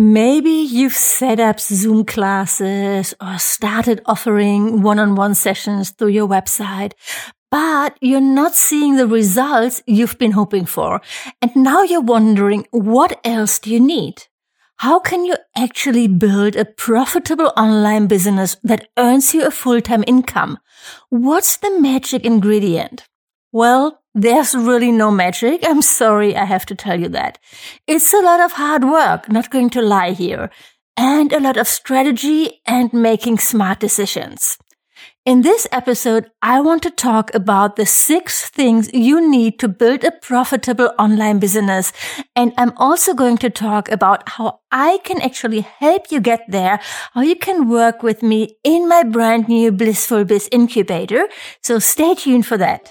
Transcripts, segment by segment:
Maybe you've set up Zoom classes or started offering one-on-one sessions through your website, but you're not seeing the results you've been hoping for. And now you're wondering, what else do you need? How can you actually build a profitable online business that earns you a full-time income? What's the magic ingredient? Well, there's really no magic. I'm sorry I have to tell you that. It's a lot of hard work, not going to lie here, and a lot of strategy and making smart decisions. In this episode, I want to talk about the six things you need to build a profitable online business. And I'm also going to talk about how I can actually help you get there, how you can work with me in my brand new Blissful Biz incubator. So stay tuned for that.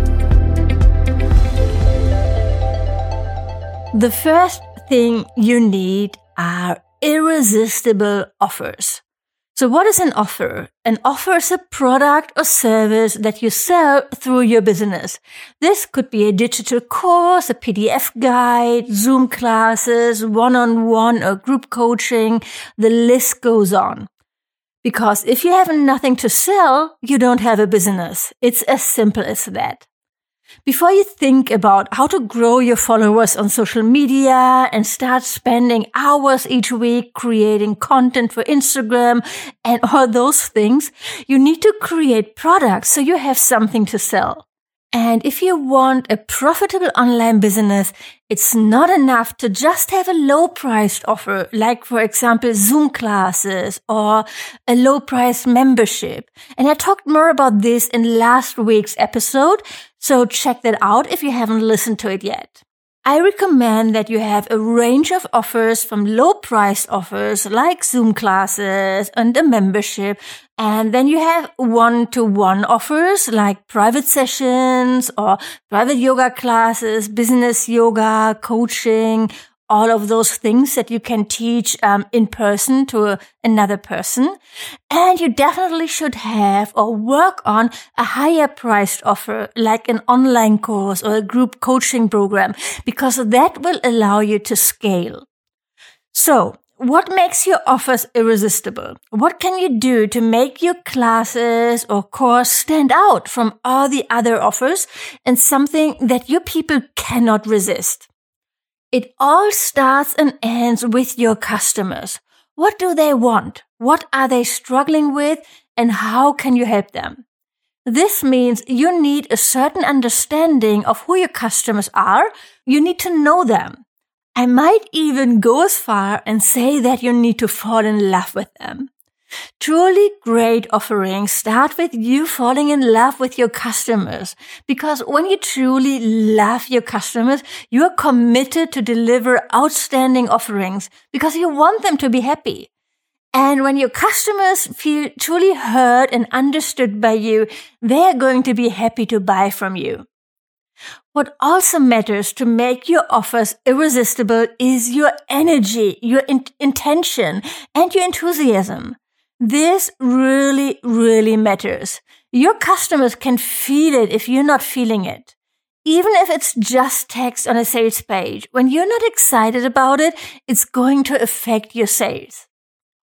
The first thing you need are irresistible offers. So what is an offer? An offer is a product or service that you sell through your business. This could be a digital course, a PDF guide, Zoom classes, one-on-one or group coaching. The list goes on. Because if you have nothing to sell, you don't have a business. It's as simple as that. Before you think about how to grow your followers on social media and start spending hours each week creating content for Instagram and all those things, you need to create products so you have something to sell. And if you want a profitable online business, it's not enough to just have a low priced offer, like for example, Zoom classes or a low priced membership. And I talked more about this in last week's episode. So check that out if you haven't listened to it yet. I recommend that you have a range of offers from low priced offers like Zoom classes and a membership. And then you have one to one offers like private sessions or private yoga classes, business yoga, coaching, all of those things that you can teach um, in person to another person. And you definitely should have or work on a higher priced offer, like an online course or a group coaching program, because that will allow you to scale. So what makes your offers irresistible? What can you do to make your classes or course stand out from all the other offers and something that your people cannot resist? It all starts and ends with your customers. What do they want? What are they struggling with? And how can you help them? This means you need a certain understanding of who your customers are. You need to know them. I might even go as far and say that you need to fall in love with them. Truly great offerings start with you falling in love with your customers. Because when you truly love your customers, you are committed to deliver outstanding offerings because you want them to be happy. And when your customers feel truly heard and understood by you, they're going to be happy to buy from you. What also matters to make your offers irresistible is your energy, your in- intention, and your enthusiasm. This really, really matters. Your customers can feel it if you're not feeling it. Even if it's just text on a sales page, when you're not excited about it, it's going to affect your sales.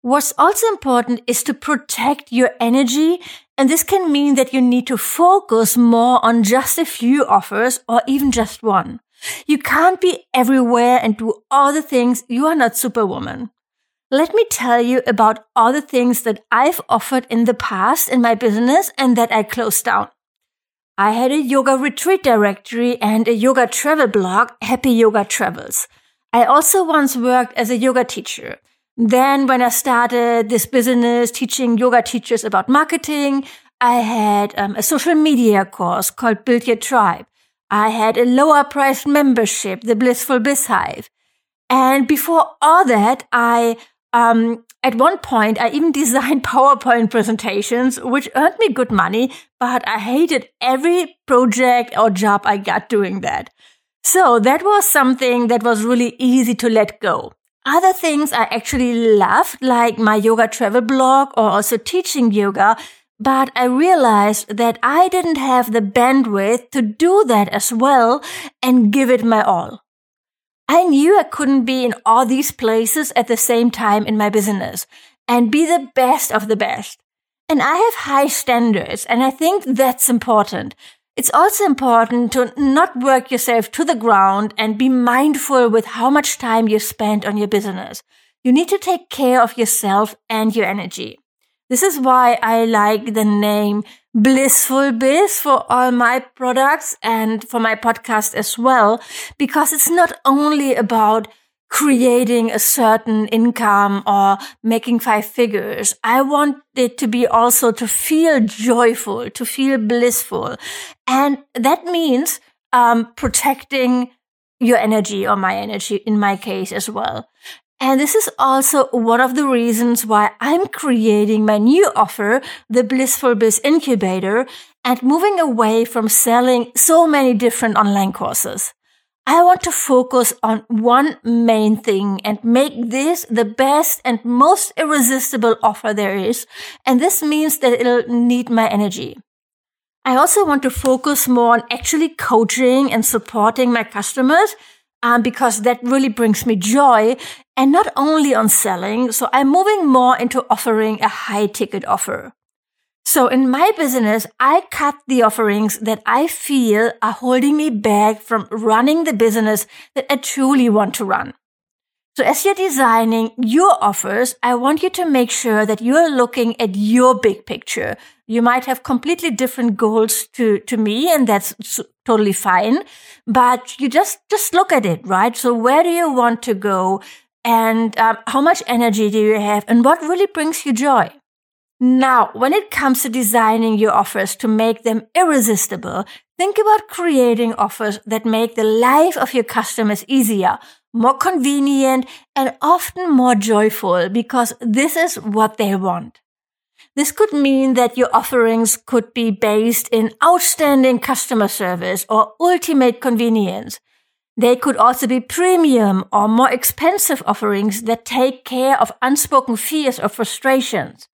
What's also important is to protect your energy. And this can mean that you need to focus more on just a few offers or even just one. You can't be everywhere and do all the things. You are not superwoman. Let me tell you about all the things that I've offered in the past in my business and that I closed down. I had a yoga retreat directory and a yoga travel blog, Happy Yoga Travels. I also once worked as a yoga teacher. Then when I started this business teaching yoga teachers about marketing, I had um, a social media course called Build Your Tribe. I had a lower priced membership, the Blissful Biz Hive. And before all that, I Um, at one point, I even designed PowerPoint presentations, which earned me good money, but I hated every project or job I got doing that. So that was something that was really easy to let go. Other things I actually loved, like my yoga travel blog or also teaching yoga, but I realized that I didn't have the bandwidth to do that as well and give it my all. I knew I couldn't be in all these places at the same time in my business and be the best of the best. And I have high standards and I think that's important it's also important to not work yourself to the ground and be mindful with how much time you spend on your business. You need to take care of yourself and your energy. This is why I like the name Blissful Biz for all my products and for my podcast as well, because it's not only about creating a certain income or making five figures. I want it to be also to feel joyful, to feel blissful. And that means, um, protecting your energy or my energy in my case as well. And this is also one of the reasons why I'm creating my new offer, the Blissful Biz Incubator, and moving away from selling so many different online courses. I want to focus on one main thing and make this the best and most irresistible offer there is. And this means that it'll need my energy. I also want to focus more on actually coaching and supporting my customers um, because that really brings me joy and not only on selling. So I'm moving more into offering a high ticket offer. So in my business, I cut the offerings that I feel are holding me back from running the business that I truly want to run. So as you're designing your offers, I want you to make sure that you're looking at your big picture. You might have completely different goals to, to me, and that's totally fine. But you just, just look at it, right? So where do you want to go? And um, how much energy do you have? And what really brings you joy? Now, when it comes to designing your offers to make them irresistible, think about creating offers that make the life of your customers easier, more convenient, and often more joyful because this is what they want. This could mean that your offerings could be based in outstanding customer service or ultimate convenience. They could also be premium or more expensive offerings that take care of unspoken fears or frustrations.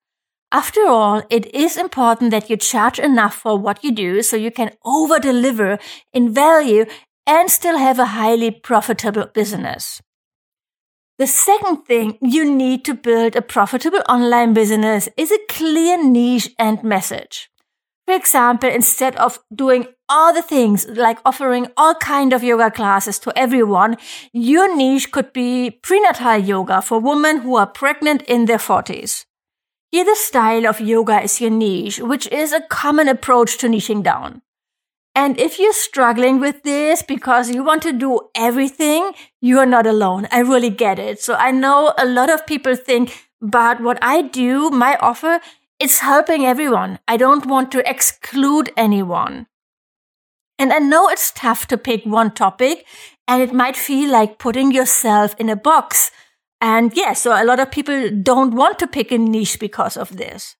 After all, it is important that you charge enough for what you do so you can over deliver in value and still have a highly profitable business. The second thing you need to build a profitable online business is a clear niche and message. For example, instead of doing all the things like offering all kind of yoga classes to everyone, your niche could be prenatal yoga for women who are pregnant in their 40s. Either style of yoga is your niche, which is a common approach to niching down. And if you're struggling with this because you want to do everything, you are not alone. I really get it. So I know a lot of people think, but what I do, my offer, it's helping everyone. I don't want to exclude anyone. And I know it's tough to pick one topic and it might feel like putting yourself in a box and yeah, so a lot of people don't want to pick a niche because of this.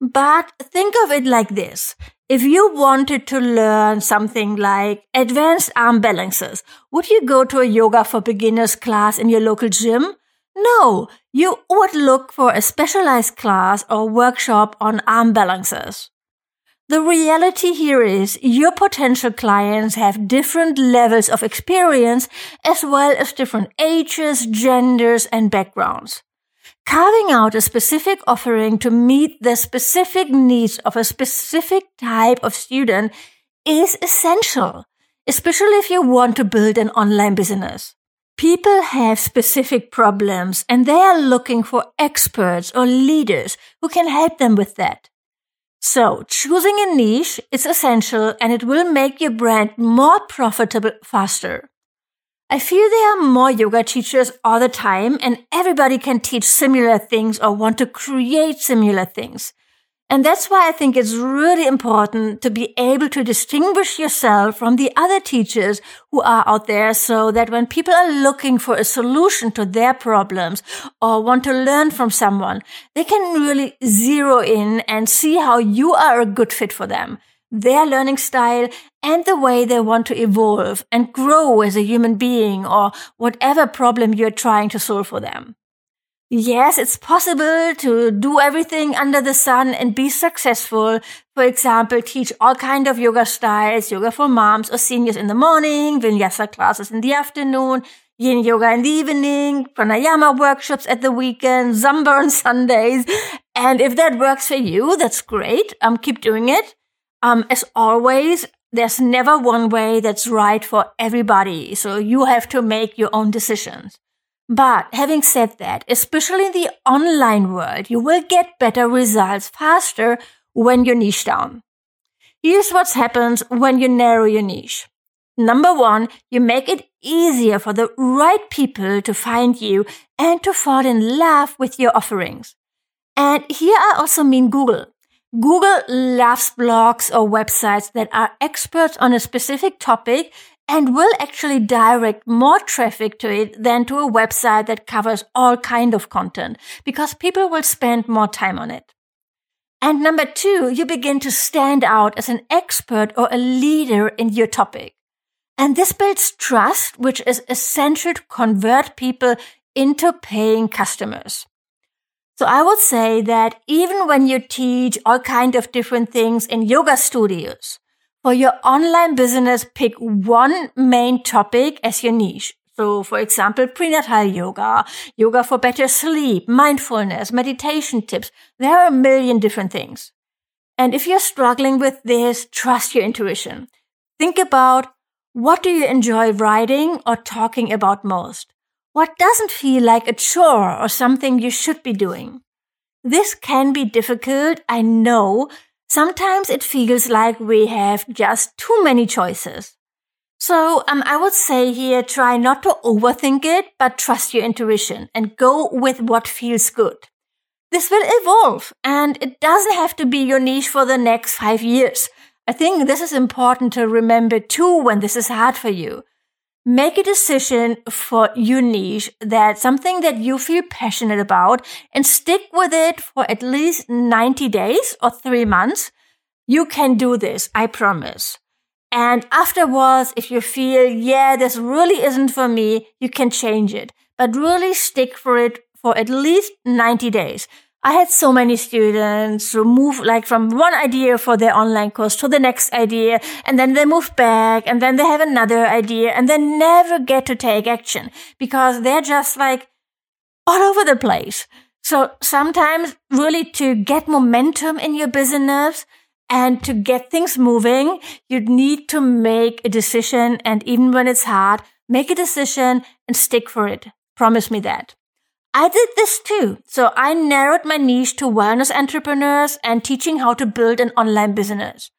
But think of it like this. If you wanted to learn something like advanced arm balances, would you go to a yoga for beginners class in your local gym? No, you would look for a specialized class or workshop on arm balances. The reality here is your potential clients have different levels of experience as well as different ages, genders, and backgrounds. Carving out a specific offering to meet the specific needs of a specific type of student is essential, especially if you want to build an online business. People have specific problems and they are looking for experts or leaders who can help them with that. So choosing a niche is essential and it will make your brand more profitable faster. I feel there are more yoga teachers all the time and everybody can teach similar things or want to create similar things. And that's why I think it's really important to be able to distinguish yourself from the other teachers who are out there so that when people are looking for a solution to their problems or want to learn from someone, they can really zero in and see how you are a good fit for them, their learning style and the way they want to evolve and grow as a human being or whatever problem you're trying to solve for them. Yes, it's possible to do everything under the sun and be successful. For example, teach all kind of yoga styles, yoga for moms or seniors in the morning, vinyasa classes in the afternoon, yin yoga in the evening, pranayama workshops at the weekend, zumba on Sundays. And if that works for you, that's great. Um, keep doing it. Um, as always, there's never one way that's right for everybody. So you have to make your own decisions. But having said that, especially in the online world, you will get better results faster when you niche down. Here's what happens when you narrow your niche. Number one, you make it easier for the right people to find you and to fall in love with your offerings. And here I also mean Google. Google loves blogs or websites that are experts on a specific topic and will actually direct more traffic to it than to a website that covers all kind of content because people will spend more time on it. And number two, you begin to stand out as an expert or a leader in your topic. And this builds trust, which is essential to convert people into paying customers. So I would say that even when you teach all kind of different things in yoga studios, for your online business, pick one main topic as your niche. So, for example, prenatal yoga, yoga for better sleep, mindfulness, meditation tips. There are a million different things. And if you're struggling with this, trust your intuition. Think about what do you enjoy writing or talking about most? What doesn't feel like a chore or something you should be doing? This can be difficult, I know, Sometimes it feels like we have just too many choices. So um, I would say here, try not to overthink it, but trust your intuition and go with what feels good. This will evolve and it doesn't have to be your niche for the next five years. I think this is important to remember too when this is hard for you make a decision for your niche that something that you feel passionate about and stick with it for at least 90 days or three months. You can do this. I promise. And afterwards, if you feel, yeah, this really isn't for me, you can change it, but really stick for it for at least 90 days. I had so many students who move like from one idea for their online course to the next idea, and then they move back, and then they have another idea, and they never get to take action because they're just like all over the place. So sometimes really to get momentum in your business and to get things moving, you need to make a decision. And even when it's hard, make a decision and stick for it. Promise me that. I did this too. So I narrowed my niche to wellness entrepreneurs and teaching how to build an online business.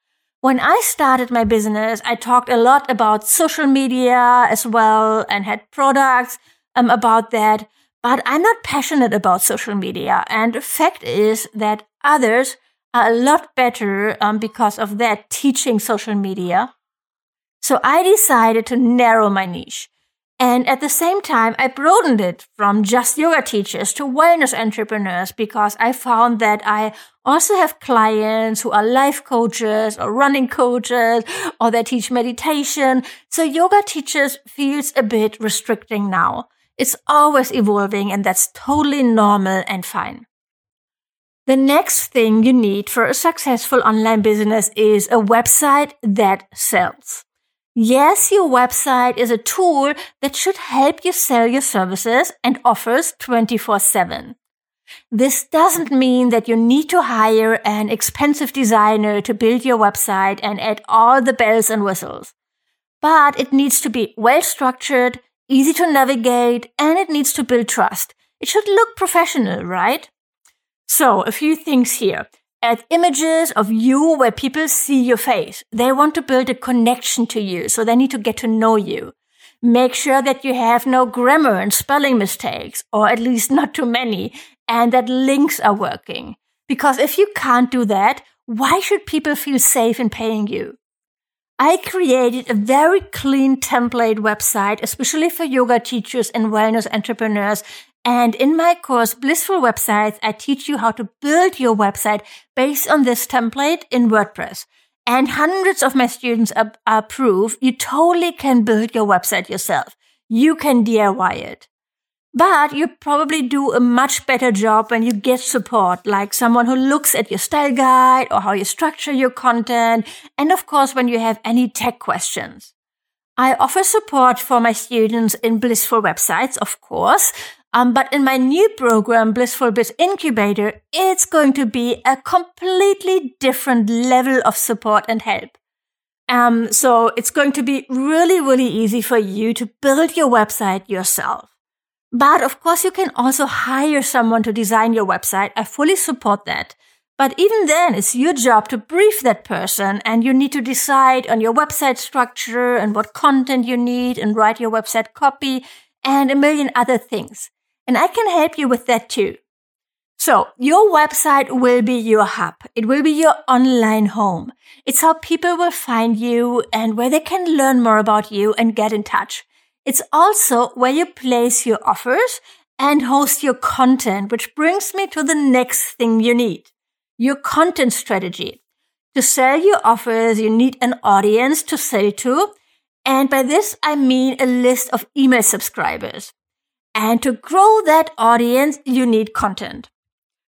When I started my business, I talked a lot about social media as well and had products um, about that. But I'm not passionate about social media. And the fact is that others are a lot better um, because of that teaching social media. So I decided to narrow my niche. And at the same time, I broadened it from just yoga teachers to wellness entrepreneurs because I found that I also have clients who are life coaches or running coaches or they teach meditation. So yoga teachers feels a bit restricting now. It's always evolving and that's totally normal and fine. The next thing you need for a successful online business is a website that sells. Yes, your website is a tool that should help you sell your services and offers 24 7. This doesn't mean that you need to hire an expensive designer to build your website and add all the bells and whistles. But it needs to be well structured, easy to navigate, and it needs to build trust. It should look professional, right? So, a few things here add images of you where people see your face. They want to build a connection to you, so they need to get to know you. Make sure that you have no grammar and spelling mistakes, or at least not too many, and that links are working. Because if you can't do that, why should people feel safe in paying you? I created a very clean template website, especially for yoga teachers and wellness entrepreneurs. And in my course, Blissful Websites, I teach you how to build your website based on this template in WordPress. And hundreds of my students proof you totally can build your website yourself. You can DIY it. But you probably do a much better job when you get support, like someone who looks at your style guide or how you structure your content. And of course, when you have any tech questions. I offer support for my students in Blissful websites, of course. Um, but in my new program, Blissful Biz Incubator, it's going to be a completely different level of support and help. Um, so it's going to be really, really easy for you to build your website yourself. But of course, you can also hire someone to design your website. I fully support that. But even then, it's your job to brief that person and you need to decide on your website structure and what content you need and write your website copy and a million other things. And I can help you with that too. So your website will be your hub. It will be your online home. It's how people will find you and where they can learn more about you and get in touch. It's also where you place your offers and host your content, which brings me to the next thing you need. Your content strategy. To sell your offers, you need an audience to sell to. And by this, I mean a list of email subscribers. And to grow that audience, you need content.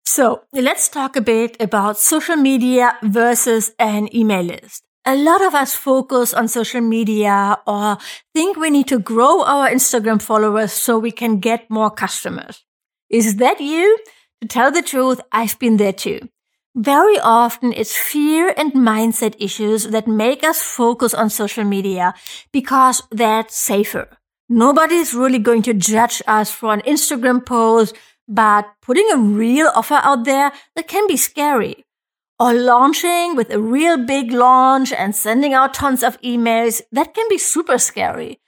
So let's talk a bit about social media versus an email list a lot of us focus on social media or think we need to grow our Instagram followers so we can get more customers. Is that you? To tell the truth, I've been there too. Very often it's fear and mindset issues that make us focus on social media because that's safer. Nobody's really going to judge us for an Instagram post, but putting a real offer out there, that can be scary or launching with a real big launch and sending out tons of emails, that can be super scary.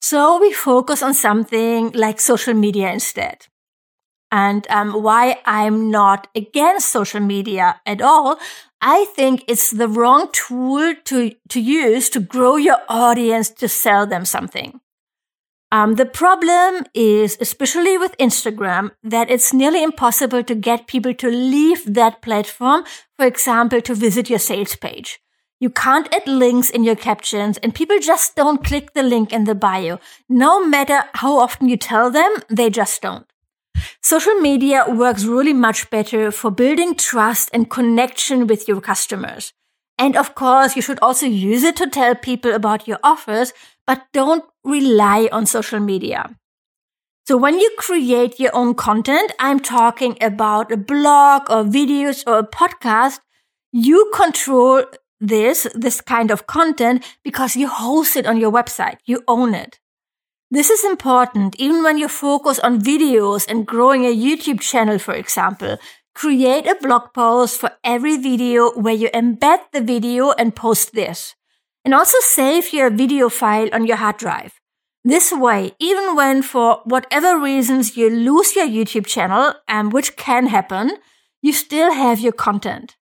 So we focus on something like social media instead. And um, why I'm not against social media at all, I think it's the wrong tool to, to use to grow your audience to sell them something. Um, the problem is, especially with Instagram, that it's nearly impossible to get people to leave that platform, for example, to visit your sales page. You can't add links in your captions and people just don't click the link in the bio. No matter how often you tell them, they just don't. Social media works really much better for building trust and connection with your customers. And of course, you should also use it to tell people about your offers, but don't rely on social media. So when you create your own content, I'm talking about a blog or videos or a podcast, you control this, this kind of content because you host it on your website. You own it. This is important even when you focus on videos and growing a YouTube channel, for example. Create a blog post for every video where you embed the video and post this. And also save your video file on your hard drive. This way, even when for whatever reasons you lose your YouTube channel, and which can happen, you still have your content.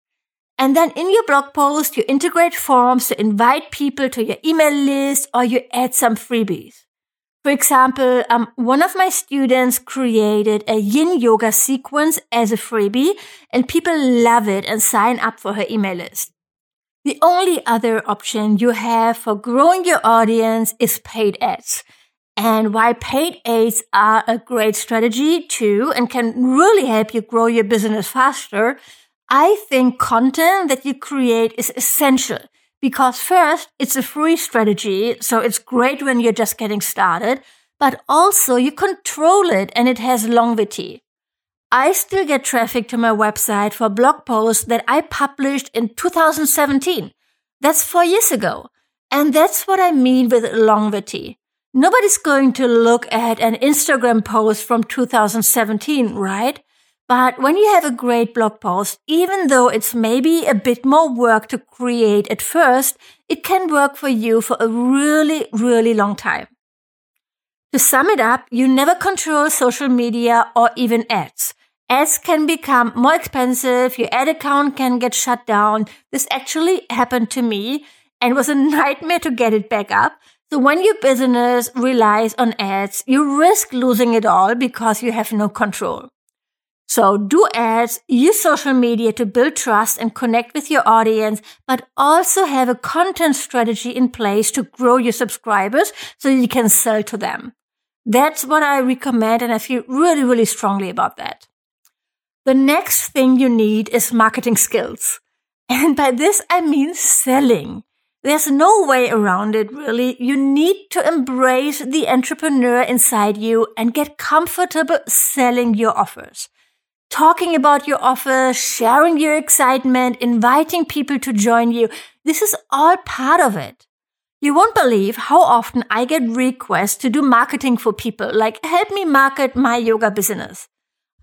And then in your blog post, you integrate forms to invite people to your email list or you add some freebies. For example, um, one of my students created a yin yoga sequence as a freebie and people love it and sign up for her email list. The only other option you have for growing your audience is paid ads. And while paid ads are a great strategy too and can really help you grow your business faster, I think content that you create is essential because first, it's a free strategy, so it's great when you're just getting started, but also you control it and it has longevity. I still get traffic to my website for blog posts that I published in 2017. That's four years ago. And that's what I mean with longevity. Nobody's going to look at an Instagram post from 2017, right? But when you have a great blog post, even though it's maybe a bit more work to create at first, it can work for you for a really, really long time. To sum it up, you never control social media or even ads. Ads can become more expensive. Your ad account can get shut down. This actually happened to me and was a nightmare to get it back up. So when your business relies on ads, you risk losing it all because you have no control. So do ads, use social media to build trust and connect with your audience, but also have a content strategy in place to grow your subscribers so you can sell to them. That's what I recommend and I feel really, really strongly about that. The next thing you need is marketing skills. And by this, I mean selling. There's no way around it, really. You need to embrace the entrepreneur inside you and get comfortable selling your offers talking about your offer, sharing your excitement, inviting people to join you. This is all part of it. You won't believe how often I get requests to do marketing for people, like help me market my yoga business.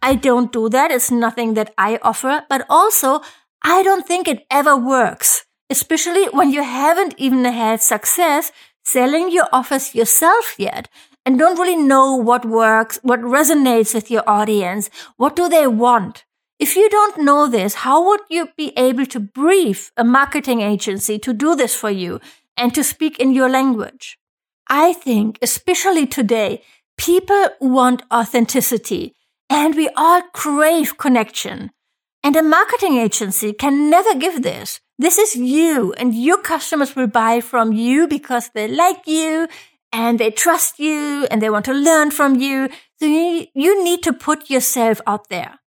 I don't do that. It's nothing that I offer, but also I don't think it ever works, especially when you haven't even had success selling your offers yourself yet and don't really know what works, what resonates with your audience. What do they want? If you don't know this, how would you be able to brief a marketing agency to do this for you and to speak in your language? I think, especially today, people want authenticity and we all crave connection. And a marketing agency can never give this. This is you and your customers will buy from you because they like you and they trust you and they want to learn from you. So you, you need to put yourself out there.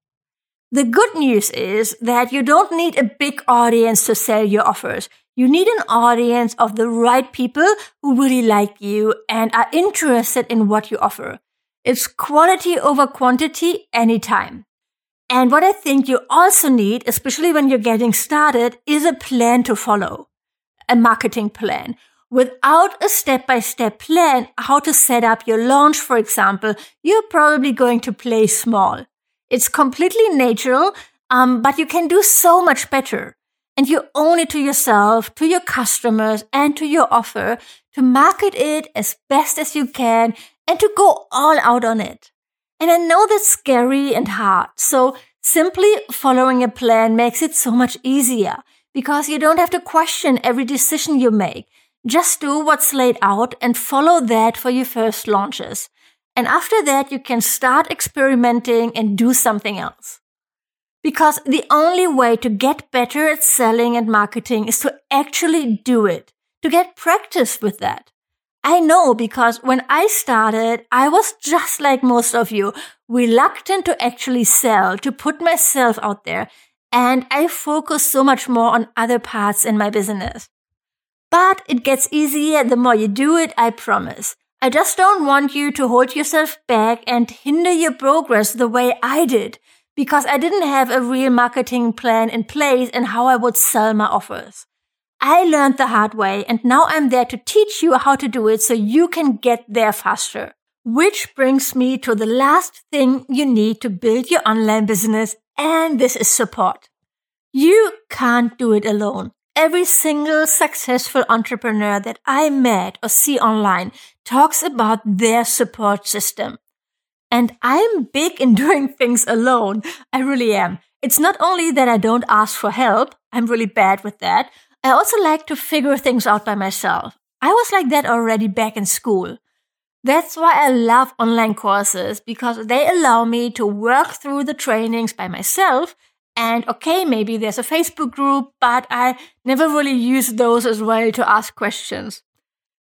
The good news is that you don't need a big audience to sell your offers. You need an audience of the right people who really like you and are interested in what you offer. It's quality over quantity anytime. And what I think you also need, especially when you're getting started, is a plan to follow. A marketing plan Without a step by step plan how to set up your launch, for example, you're probably going to play small. It's completely natural, um, but you can do so much better. And you own it to yourself, to your customers, and to your offer to market it as best as you can and to go all out on it. And I know that's scary and hard. So simply following a plan makes it so much easier because you don't have to question every decision you make. Just do what's laid out and follow that for your first launches. And after that, you can start experimenting and do something else. Because the only way to get better at selling and marketing is to actually do it, to get practice with that. I know because when I started, I was just like most of you, reluctant to actually sell, to put myself out there. And I focused so much more on other parts in my business. But it gets easier the more you do it, I promise. I just don't want you to hold yourself back and hinder your progress the way I did, because I didn't have a real marketing plan in place and how I would sell my offers. I learned the hard way and now I'm there to teach you how to do it so you can get there faster. Which brings me to the last thing you need to build your online business, and this is support. You can't do it alone. Every single successful entrepreneur that I met or see online talks about their support system. And I'm big in doing things alone. I really am. It's not only that I don't ask for help. I'm really bad with that. I also like to figure things out by myself. I was like that already back in school. That's why I love online courses because they allow me to work through the trainings by myself and okay, maybe there's a Facebook group, but I never really use those as well to ask questions.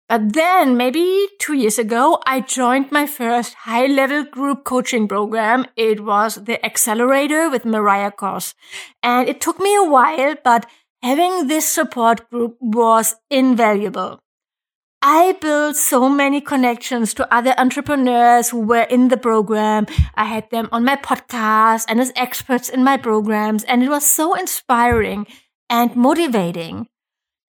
But then, maybe two years ago, I joined my first high level group coaching program. It was the Accelerator with Mariah Coz. And it took me a while, but having this support group was invaluable. I built so many connections to other entrepreneurs who were in the program. I had them on my podcast and as experts in my programs. And it was so inspiring and motivating.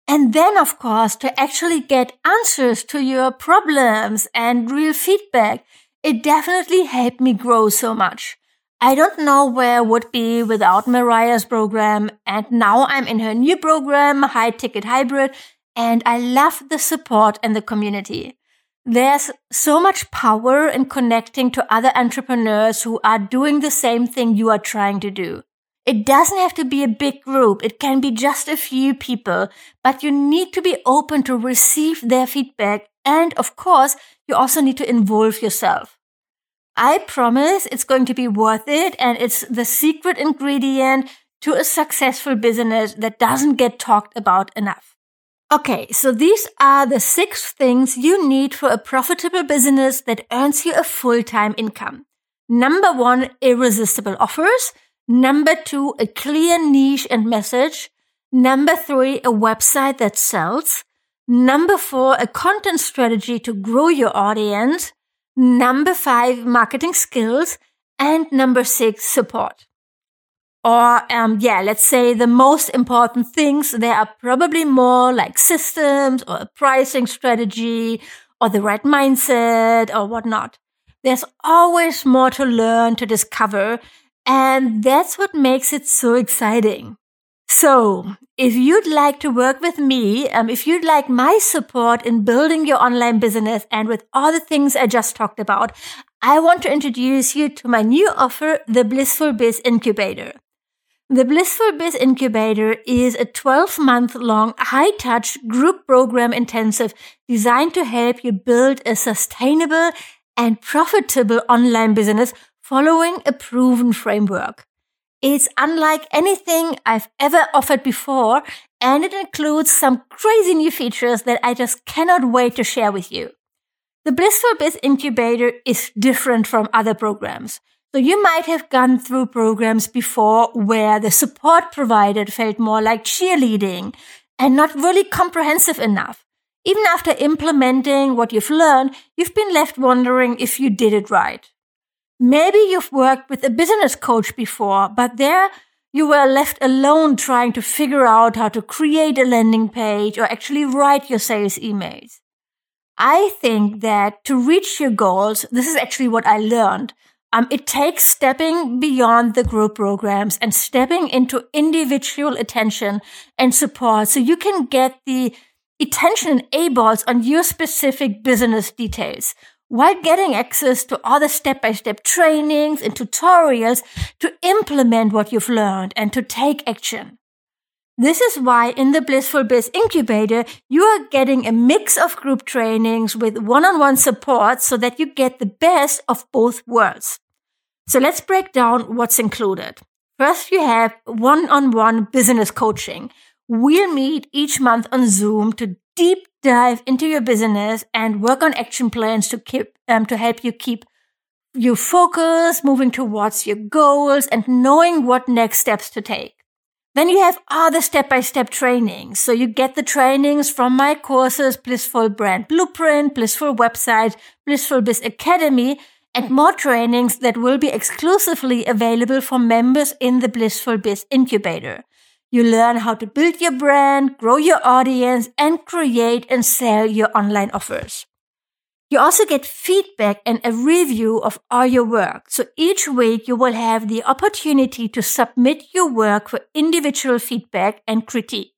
And then, of course, to actually get answers to your problems and real feedback, it definitely helped me grow so much. I don't know where I would be without Mariah's program. And now I'm in her new program, High Ticket Hybrid, and I love the support and the community. There's so much power in connecting to other entrepreneurs who are doing the same thing you are trying to do. It doesn't have to be a big group. It can be just a few people, but you need to be open to receive their feedback. And of course, you also need to involve yourself. I promise it's going to be worth it. And it's the secret ingredient to a successful business that doesn't get talked about enough. Okay, so these are the six things you need for a profitable business that earns you a full-time income. Number one, irresistible offers. Number two, a clear niche and message. Number three, a website that sells. Number four, a content strategy to grow your audience. Number five, marketing skills. And number six, support or um, yeah, let's say the most important things. There are probably more like systems or a pricing strategy or the right mindset or whatnot. There's always more to learn to discover. And that's what makes it so exciting. So if you'd like to work with me, um, if you'd like my support in building your online business and with all the things I just talked about, I want to introduce you to my new offer, the Blissful Biz Incubator. The Blissful Biz Incubator is a 12 month long high touch group program intensive designed to help you build a sustainable and profitable online business following a proven framework. It's unlike anything I've ever offered before, and it includes some crazy new features that I just cannot wait to share with you. The Blissful Biz Incubator is different from other programs. So you might have gone through programs before where the support provided felt more like cheerleading and not really comprehensive enough. Even after implementing what you've learned, you've been left wondering if you did it right. Maybe you've worked with a business coach before, but there you were left alone trying to figure out how to create a landing page or actually write your sales emails. I think that to reach your goals, this is actually what I learned. Um, it takes stepping beyond the group programs and stepping into individual attention and support so you can get the attention and eyeballs on your specific business details while getting access to all the step by step trainings and tutorials to implement what you've learned and to take action. This is why in the Blissful Biz Incubator, you are getting a mix of group trainings with one-on-one support so that you get the best of both worlds. So let's break down what's included. First, you have one on one business coaching. We'll meet each month on Zoom to deep dive into your business and work on action plans to keep, um, to help you keep you focused, moving towards your goals and knowing what next steps to take. Then you have other step by step trainings. So you get the trainings from my courses, Blissful Brand Blueprint, Blissful Website, Blissful Biz Academy, and more trainings that will be exclusively available for members in the Blissful Biz Incubator. You learn how to build your brand, grow your audience, and create and sell your online offers. You also get feedback and a review of all your work. So each week you will have the opportunity to submit your work for individual feedback and critique.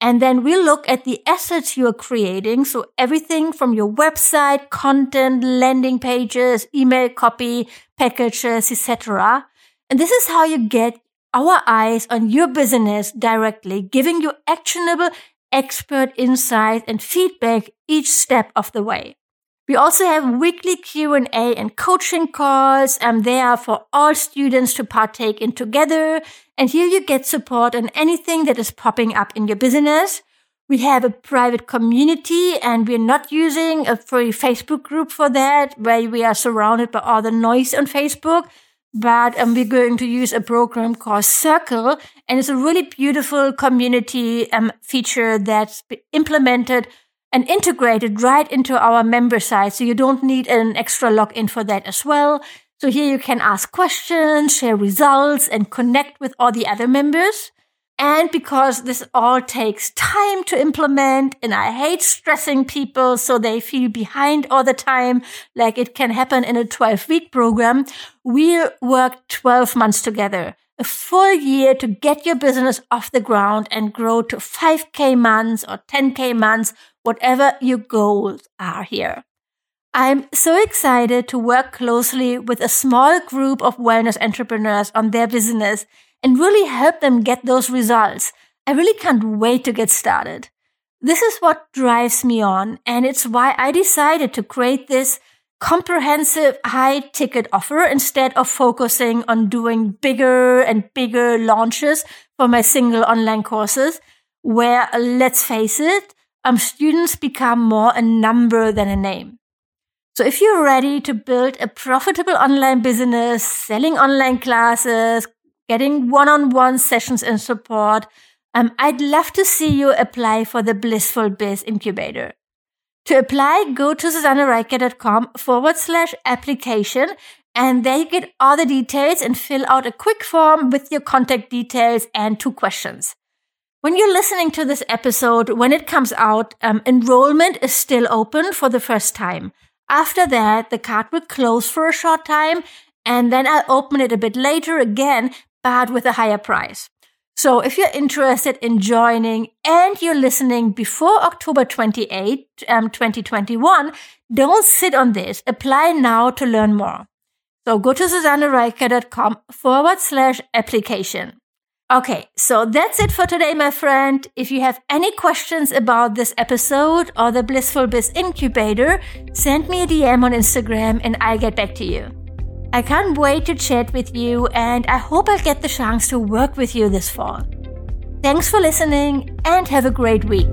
And then we look at the assets you're creating. So everything from your website, content, landing pages, email copy, packages, etc. And this is how you get our eyes on your business directly, giving you actionable expert insight and feedback each step of the way. We also have weekly Q&A and coaching calls, and they are for all students to partake in together. And here you get support on anything that is popping up in your business. We have a private community and we're not using a free Facebook group for that, where we are surrounded by all the noise on Facebook. But um, we're going to use a program called Circle, and it's a really beautiful community um, feature that's implemented and integrated right into our member site. So you don't need an extra login for that as well. So here you can ask questions, share results, and connect with all the other members. And because this all takes time to implement and I hate stressing people so they feel behind all the time, like it can happen in a 12 week program, we work 12 months together a full year to get your business off the ground and grow to 5K months or 10K months, whatever your goals are here. I'm so excited to work closely with a small group of wellness entrepreneurs on their business and really help them get those results. I really can't wait to get started. This is what drives me on, and it's why I decided to create this comprehensive high ticket offer instead of focusing on doing bigger and bigger launches for my single online courses, where let's face it, um, students become more a number than a name. So if you're ready to build a profitable online business, selling online classes, getting one-on-one sessions and support, um, I'd love to see you apply for the Blissful Biz Incubator. To apply, go to susannereiche.com forward slash application and there you get all the details and fill out a quick form with your contact details and two questions. When you're listening to this episode, when it comes out, um, enrollment is still open for the first time. After that, the card will close for a short time and then I'll open it a bit later again, but with a higher price. So if you're interested in joining and you're listening before October 28, um, 2021, don't sit on this. Apply now to learn more. So go to susannereiche.com forward slash application. Okay, so that's it for today, my friend. If you have any questions about this episode or the Blissful Biz Incubator, send me a DM on Instagram and I'll get back to you. I can't wait to chat with you and I hope I'll get the chance to work with you this fall. Thanks for listening and have a great week.